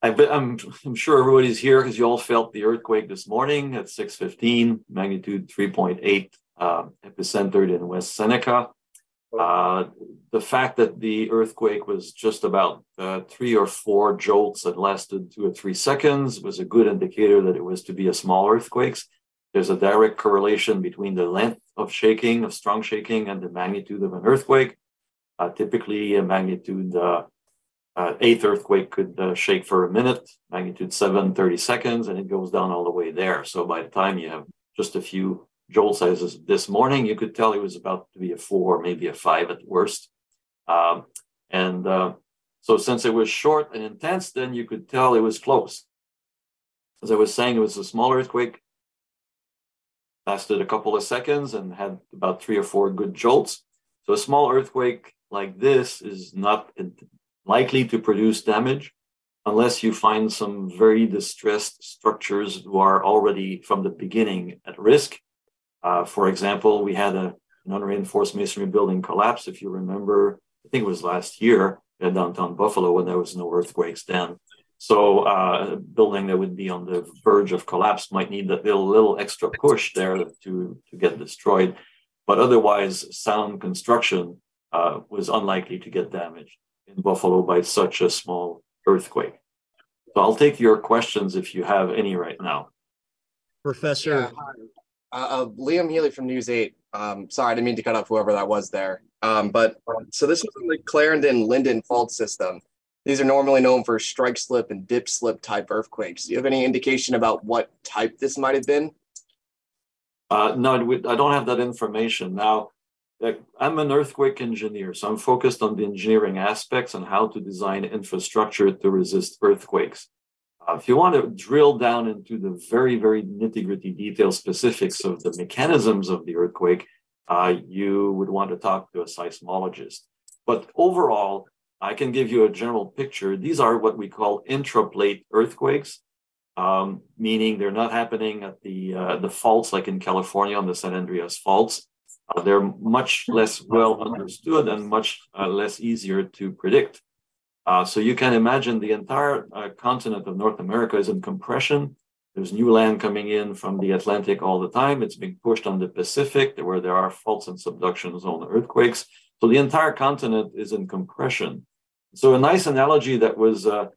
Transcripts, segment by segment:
I bet I'm I'm sure everybody's here because you all felt the earthquake this morning at 6:15, magnitude 3.8, uh, epicentered in West Seneca. Uh, the fact that the earthquake was just about uh, three or four jolts that lasted two or three seconds was a good indicator that it was to be a small earthquake. There's a direct correlation between the length of shaking, of strong shaking, and the magnitude of an earthquake. Uh, typically, a magnitude uh, eighth earthquake could uh, shake for a minute, magnitude 7, 30 seconds, and it goes down all the way there. So by the time you have just a few jolt sizes this morning, you could tell it was about to be a four, maybe a five at worst. Um, and uh, so since it was short and intense, then you could tell it was close. As I was saying, it was a small earthquake, lasted a couple of seconds and had about three or four good jolts. So a small earthquake like this is not likely to produce damage unless you find some very distressed structures who are already from the beginning at risk. Uh, for example, we had a, an unreinforced masonry building collapse, if you remember, I think it was last year in downtown Buffalo when there was no earthquakes then. So uh, a building that would be on the verge of collapse might need that little, little extra push there to, to get destroyed. But otherwise, sound construction uh, was unlikely to get damaged in Buffalo by such a small earthquake. So I'll take your questions if you have any right now. Professor. Yeah, uh, uh, Liam Healy from News 8. Um, sorry, I didn't mean to cut off whoever that was there. Um, but so this was in the Clarendon Linden fault system. These are normally known for strike slip and dip slip type earthquakes. Do you have any indication about what type this might have been? Uh, no, I don't have that information. Now, I'm an earthquake engineer, so I'm focused on the engineering aspects and how to design infrastructure to resist earthquakes. Uh, if you want to drill down into the very, very nitty gritty detail specifics of the mechanisms of the earthquake, uh, you would want to talk to a seismologist. But overall, I can give you a general picture. These are what we call intraplate earthquakes, um, meaning they're not happening at the uh, the faults like in California on the San Andreas faults. Uh, they're much less well understood and much uh, less easier to predict. Uh, so you can imagine the entire uh, continent of North America is in compression. There's new land coming in from the Atlantic all the time. It's being pushed on the Pacific, where there are faults and subduction zone earthquakes. So the entire continent is in compression. So a nice analogy that was uh,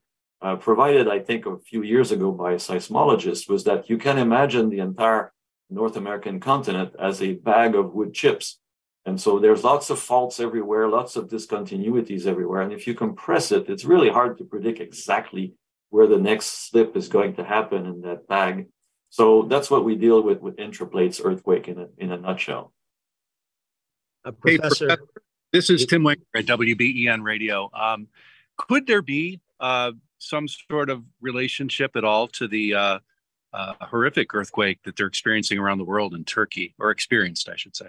uh, provided, I think, a few years ago by a seismologist was that you can imagine the entire North American continent as a bag of wood chips. And so there's lots of faults everywhere, lots of discontinuities everywhere. And if you compress it, it's really hard to predict exactly where the next slip is going to happen in that bag. So that's what we deal with with intraplates earthquake in a, in a nutshell. Uh, professor. Hey, professor. This is Tim Winger at WBEN Radio. Um, could there be uh, some sort of relationship at all to the uh, uh, horrific earthquake that they're experiencing around the world in Turkey, or experienced, I should say?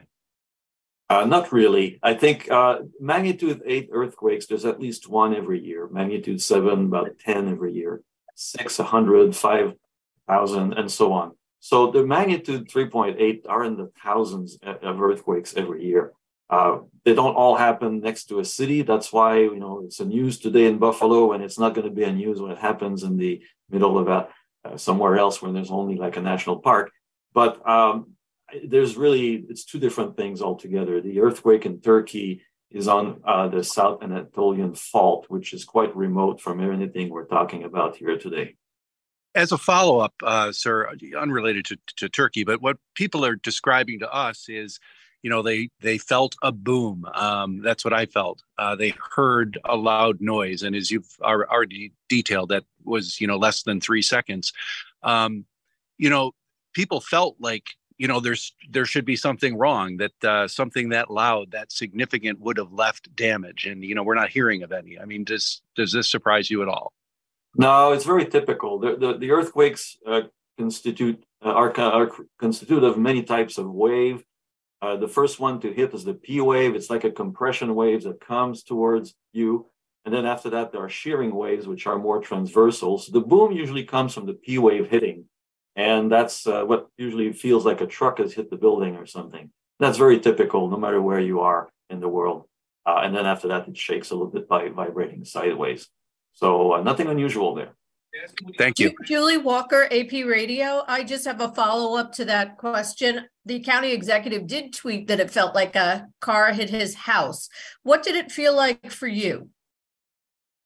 Uh, not really. I think uh, magnitude eight earthquakes, there's at least one every year. Magnitude seven, about 10 every year. Six, 100, 5,000, and so on. So the magnitude 3.8 are in the thousands of earthquakes every year. Uh, they don't all happen next to a city. That's why you know it's a news today in Buffalo, and it's not going to be a news when it happens in the middle of a uh, somewhere else where there's only like a national park. But um, there's really it's two different things altogether. The earthquake in Turkey is on uh, the South Anatolian Fault, which is quite remote from anything we're talking about here today. As a follow up, uh, sir, unrelated to, to Turkey, but what people are describing to us is you know they they felt a boom um, that's what i felt uh, they heard a loud noise and as you've already detailed that was you know less than three seconds. Um, you know people felt like you know there's there should be something wrong that uh, something that loud that significant would have left damage. And you know we're not hearing of any. I mean does does this surprise you at all? No it's very typical. The the, the earthquakes uh, constitute uh, are, are constitute of many types of wave. Uh, the first one to hit is the P wave. It's like a compression wave that comes towards you. And then after that, there are shearing waves, which are more transversal. So the boom usually comes from the P wave hitting. And that's uh, what usually feels like a truck has hit the building or something. That's very typical, no matter where you are in the world. Uh, and then after that, it shakes a little bit by vibrating sideways. So uh, nothing unusual there. Thank you. Julie Walker, AP Radio. I just have a follow up to that question. The county executive did tweet that it felt like a car hit his house. What did it feel like for you?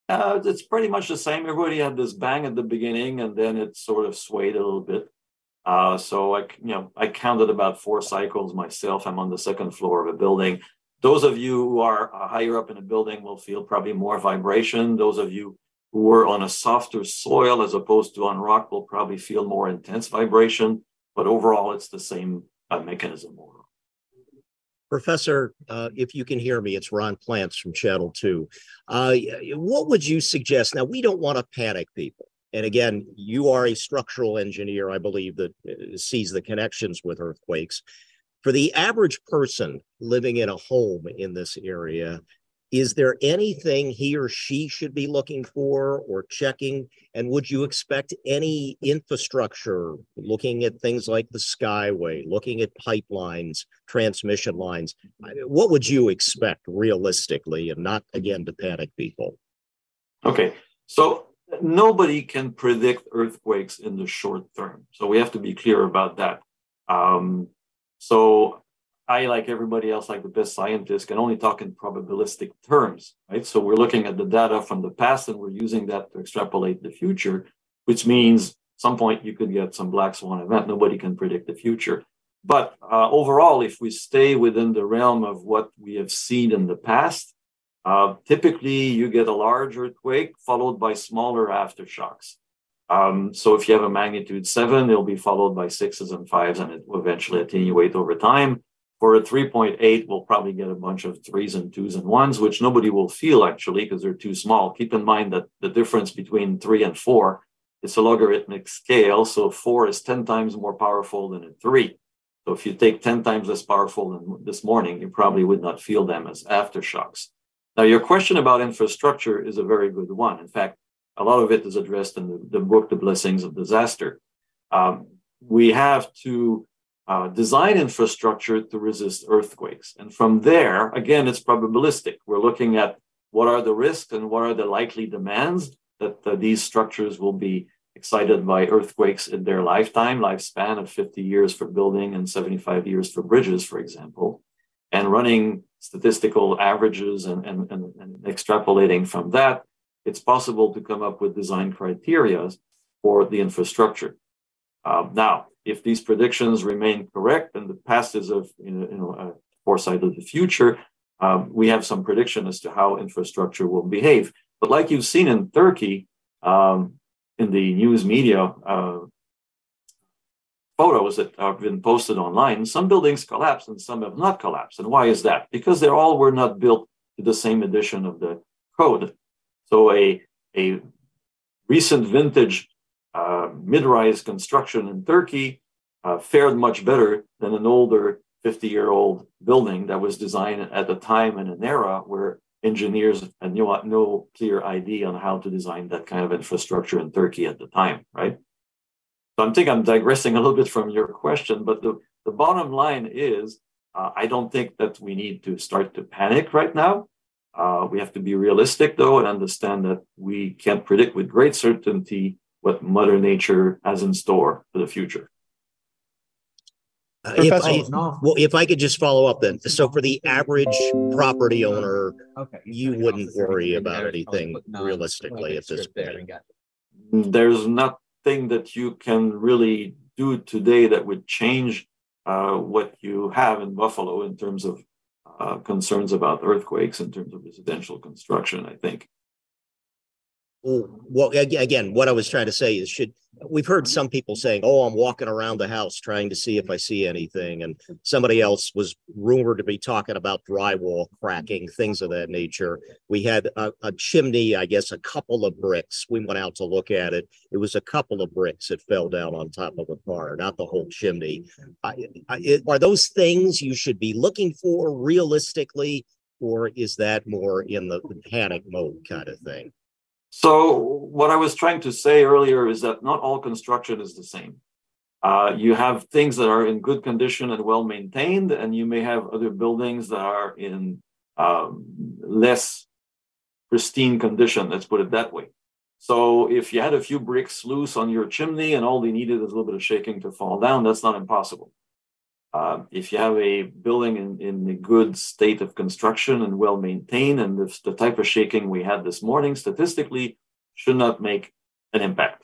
Uh, it's pretty much the same. Everybody had this bang at the beginning, and then it sort of swayed a little bit. Uh, so I, you know, I counted about four cycles myself. I'm on the second floor of a building. Those of you who are higher up in a building will feel probably more vibration. Those of you who were on a softer soil as opposed to on rock will probably feel more intense vibration, but overall it's the same uh, mechanism. Professor, uh, if you can hear me, it's Ron Plants from Channel 2. Uh, what would you suggest? Now, we don't want to panic people. And again, you are a structural engineer, I believe, that uh, sees the connections with earthquakes. For the average person living in a home in this area, is there anything he or she should be looking for or checking? And would you expect any infrastructure, looking at things like the Skyway, looking at pipelines, transmission lines? What would you expect realistically and not, again, to panic people? Okay. So nobody can predict earthquakes in the short term. So we have to be clear about that. Um, so I, like everybody else, like the best scientists, can only talk in probabilistic terms, right? So we're looking at the data from the past and we're using that to extrapolate the future, which means some point you could get some black swan event. Nobody can predict the future. But uh, overall, if we stay within the realm of what we have seen in the past, uh, typically you get a large earthquake followed by smaller aftershocks. Um, so if you have a magnitude seven, it'll be followed by sixes and fives, and it will eventually attenuate over time. For a 3.8, we'll probably get a bunch of threes and twos and ones, which nobody will feel actually because they're too small. Keep in mind that the difference between three and four is a logarithmic scale. So four is 10 times more powerful than a three. So if you take 10 times less powerful than this morning, you probably would not feel them as aftershocks. Now, your question about infrastructure is a very good one. In fact, a lot of it is addressed in the, the book, The Blessings of Disaster. Um, we have to uh, design infrastructure to resist earthquakes. And from there, again, it's probabilistic. We're looking at what are the risks and what are the likely demands that uh, these structures will be excited by earthquakes in their lifetime, lifespan of 50 years for building and 75 years for bridges, for example, and running statistical averages and, and, and, and extrapolating from that, it's possible to come up with design criteria for the infrastructure. Uh, now, if these predictions remain correct and the past is of you know a foresight of the future, um, we have some prediction as to how infrastructure will behave. But like you've seen in Turkey, um, in the news media uh, photos that have been posted online, some buildings collapsed and some have not collapsed. And why is that? Because they all were not built to the same edition of the code. So a, a recent vintage uh, mid-rise construction in Turkey uh, fared much better than an older 50-year-old building that was designed at a time and an era where engineers had no, no clear idea on how to design that kind of infrastructure in Turkey at the time, right? So I think I'm digressing a little bit from your question, but the, the bottom line is uh, I don't think that we need to start to panic right now. Uh, we have to be realistic, though, and understand that we can't predict with great certainty what Mother Nature has in store for the future. Uh, if I, well, if I could just follow up then. So for the average property owner, Okay. you wouldn't worry about anything realistically at this point. There's nothing that you can really do today that would change uh, what you have in Buffalo in terms of uh, concerns about earthquakes in terms of residential construction, I think. Well, again, what I was trying to say is, should we've heard some people saying, "Oh, I'm walking around the house trying to see if I see anything," and somebody else was rumored to be talking about drywall cracking, things of that nature. We had a, a chimney, I guess, a couple of bricks. We went out to look at it. It was a couple of bricks that fell down on top of the car, not the whole chimney. I, I, it, are those things you should be looking for realistically, or is that more in the panic mode kind of thing? So what I was trying to say earlier is that not all construction is the same. Uh, you have things that are in good condition and well maintained, and you may have other buildings that are in um, less pristine condition. Let's put it that way. So if you had a few bricks loose on your chimney and all they needed is a little bit of shaking to fall down, that's not impossible. Uh, if you have a building in, in a good state of construction and well maintained, and the, the type of shaking we had this morning statistically should not make an impact.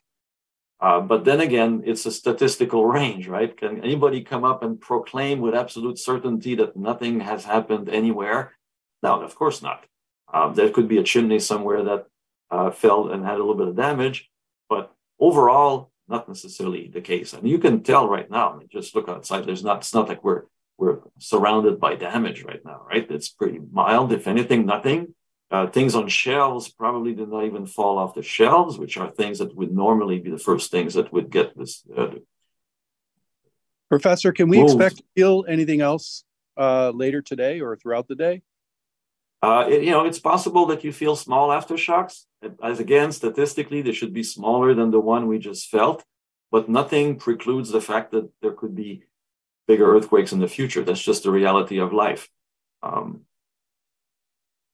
Uh, but then again, it's a statistical range, right? Can anybody come up and proclaim with absolute certainty that nothing has happened anywhere? No, of course not. Uh, there could be a chimney somewhere that uh, fell and had a little bit of damage, but overall, not necessarily the case. And you can tell right now. I mean, just look outside. There's not. It's not like we're we're surrounded by damage right now, right? It's pretty mild. If anything, nothing. Uh, things on shelves probably did not even fall off the shelves, which are things that would normally be the first things that would get this. Uh, Professor, can we expect to feel anything else uh, later today or throughout the day? Uh, it, you know, it's possible that you feel small aftershocks. As again, statistically, they should be smaller than the one we just felt, but nothing precludes the fact that there could be bigger earthquakes in the future. That's just the reality of life. Um,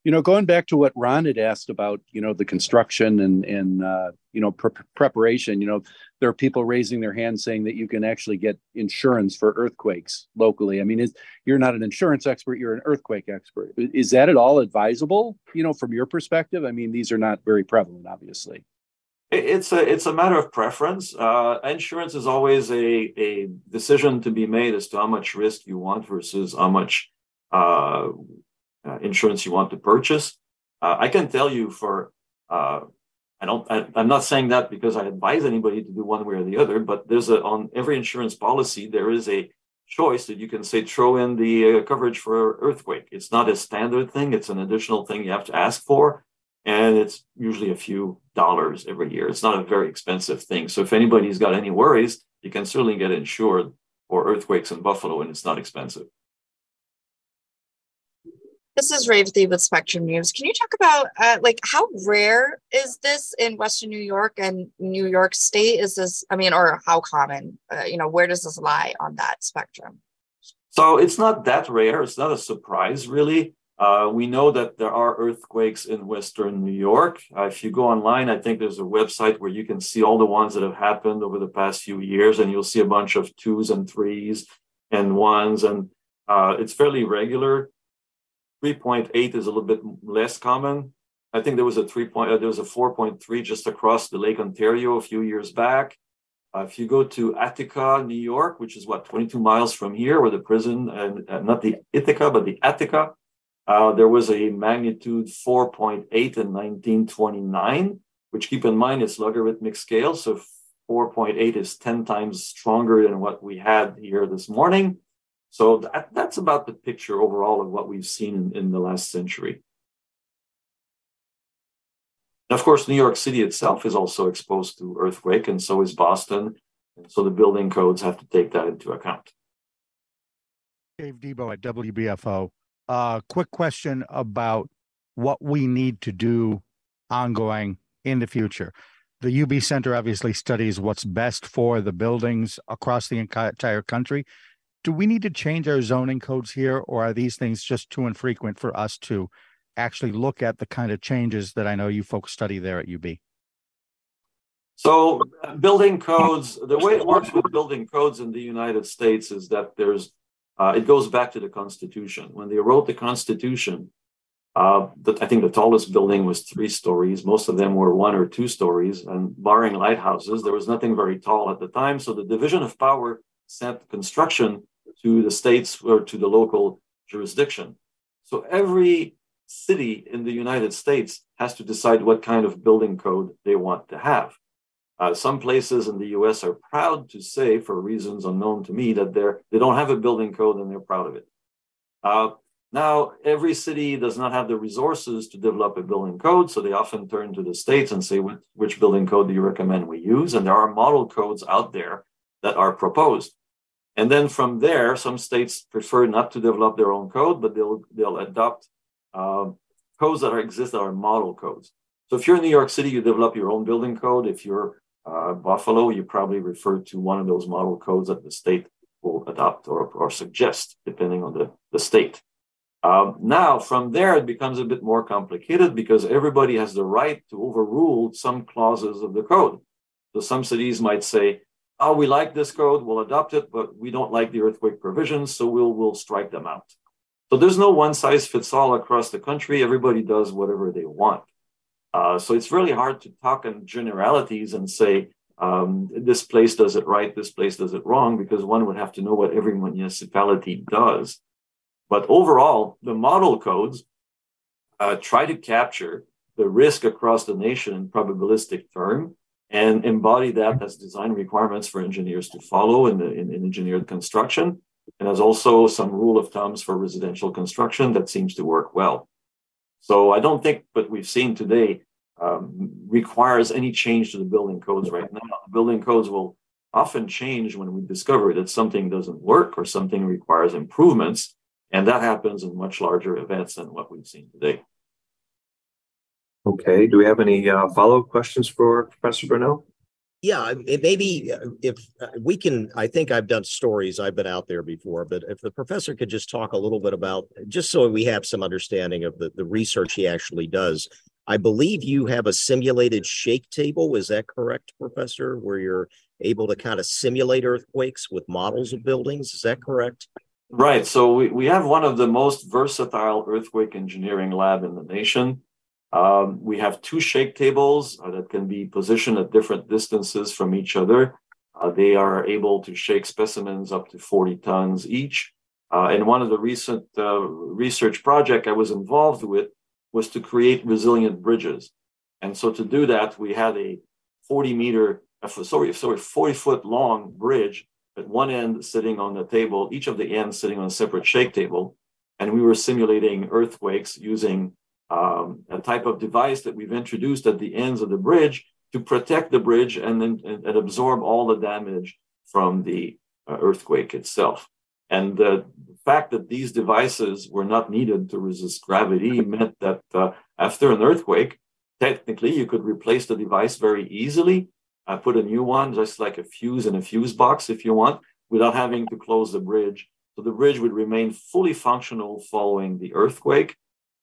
you know, going back to what Ron had asked about, you know, the construction and and uh, you know pre- preparation. You know, there are people raising their hands saying that you can actually get insurance for earthquakes locally. I mean, is, you're not an insurance expert; you're an earthquake expert. Is that at all advisable? You know, from your perspective? I mean, these are not very prevalent, obviously. It's a it's a matter of preference. Uh, insurance is always a a decision to be made as to how much risk you want versus how much uh, uh, insurance you want to purchase. Uh, I can tell you for uh, I don't I, am not saying that because I advise anybody to do one way or the other, but there's a on every insurance policy there is a choice that you can say throw in the uh, coverage for earthquake. It's not a standard thing; it's an additional thing you have to ask for, and it's usually a few dollars every year. It's not a very expensive thing. So if anybody's got any worries, you can certainly get insured for earthquakes in Buffalo, and it's not expensive. This is Revathi with Spectrum News. Can you talk about uh, like how rare is this in Western New York and New York State? Is this, I mean, or how common? Uh, you know, where does this lie on that spectrum? So it's not that rare. It's not a surprise, really. Uh, we know that there are earthquakes in Western New York. Uh, if you go online, I think there's a website where you can see all the ones that have happened over the past few years, and you'll see a bunch of twos and threes and ones, and uh, it's fairly regular. 3.8 is a little bit less common. I think there was a 3. Point, uh, there was a 4.3 just across the Lake Ontario a few years back. Uh, if you go to Attica, New York, which is what 22 miles from here, where the prison, and uh, not the Ithaca, but the Attica, uh, there was a magnitude 4.8 in 1929. Which keep in mind it's logarithmic scale, so 4.8 is 10 times stronger than what we had here this morning. So that, that's about the picture overall of what we've seen in, in the last century. And of course, New York City itself is also exposed to earthquake, and so is Boston. And so the building codes have to take that into account. Dave Debo at WBFO. Uh, quick question about what we need to do ongoing in the future. The UB Center obviously studies what's best for the buildings across the entire country do we need to change our zoning codes here, or are these things just too infrequent for us to actually look at the kind of changes that I know you folks study there at UB? So, building codes, the way it works with building codes in the United States is that there's, uh, it goes back to the Constitution. When they wrote the Constitution, uh, the, I think the tallest building was three stories. Most of them were one or two stories, and barring lighthouses, there was nothing very tall at the time. So the division of power sent construction to the states or to the local jurisdiction. So every city in the United States has to decide what kind of building code they want to have. Uh, some places in the US are proud to say, for reasons unknown to me, that they're, they don't have a building code and they're proud of it. Uh, now, every city does not have the resources to develop a building code, so they often turn to the states and say, which building code do you recommend we use? And there are model codes out there that are proposed. And then from there, some states prefer not to develop their own code, but they'll they'll adopt uh, codes that are exist that are model codes. So if you're in New York City, you develop your own building code. If you're uh, Buffalo, you probably refer to one of those model codes that the state will adopt or, or suggest, depending on the, the state. Um, now, from there, it becomes a bit more complicated because everybody has the right to overrule some clauses of the code. So some cities might say, oh, we like this code, we'll adopt it, but we don't like the earthquake provisions, so we'll, we'll strike them out. So there's no one size fits all across the country. Everybody does whatever they want. Uh, so it's really hard to talk in generalities and say, um, this place does it right, this place does it wrong, because one would have to know what every municipality does. But overall, the model codes uh, try to capture the risk across the nation in probabilistic term and embody that as design requirements for engineers to follow in, the, in, in engineered construction. And there's also some rule of thumbs for residential construction that seems to work well. So I don't think what we've seen today um, requires any change to the building codes right now. The building codes will often change when we discover that something doesn't work or something requires improvements. And that happens in much larger events than what we've seen today. Okay. Do we have any uh, follow up questions for Professor Bruneau? Yeah, maybe uh, if uh, we can, I think I've done stories, I've been out there before, but if the professor could just talk a little bit about, just so we have some understanding of the, the research he actually does. I believe you have a simulated shake table. Is that correct, Professor? Where you're able to kind of simulate earthquakes with models of buildings. Is that correct? Right. So we, we have one of the most versatile earthquake engineering lab in the nation. Um, we have two shake tables uh, that can be positioned at different distances from each other. Uh, they are able to shake specimens up to 40 tons each. Uh, and one of the recent uh, research project I was involved with was to create resilient bridges. And so to do that, we had a 40 meter, uh, sorry, sorry, 40 foot long bridge at one end sitting on the table, each of the ends sitting on a separate shake table. And we were simulating earthquakes using um, a type of device that we've introduced at the ends of the bridge to protect the bridge and then and, and absorb all the damage from the uh, earthquake itself. And the fact that these devices were not needed to resist gravity meant that uh, after an earthquake, technically you could replace the device very easily, uh, put a new one, just like a fuse in a fuse box if you want, without having to close the bridge. So the bridge would remain fully functional following the earthquake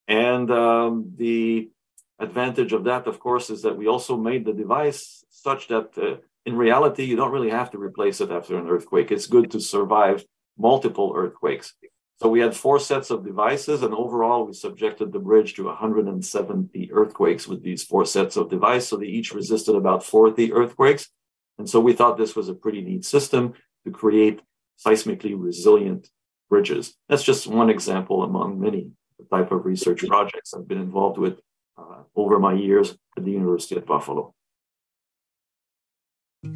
and um, the advantage of that, of course, is that we also made the device such that uh, in reality, you don't really have to replace it after an earthquake. It's good to survive multiple earthquakes. So we had four sets of devices, and overall, we subjected the bridge to 170 earthquakes with these four sets of devices. So they each resisted about 40 earthquakes. And so we thought this was a pretty neat system to create seismically resilient bridges. That's just one example among many the type of research projects I've been involved with uh, over my years at the University of Buffalo.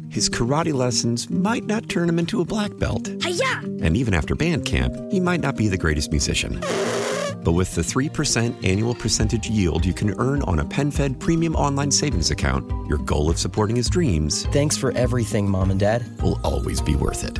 His karate lessons might not turn him into a black belt. Hi-ya! And even after band camp, he might not be the greatest musician. But with the 3% annual percentage yield you can earn on a PenFed premium online savings account, your goal of supporting his dreams. Thanks for everything, Mom and Dad. Will always be worth it.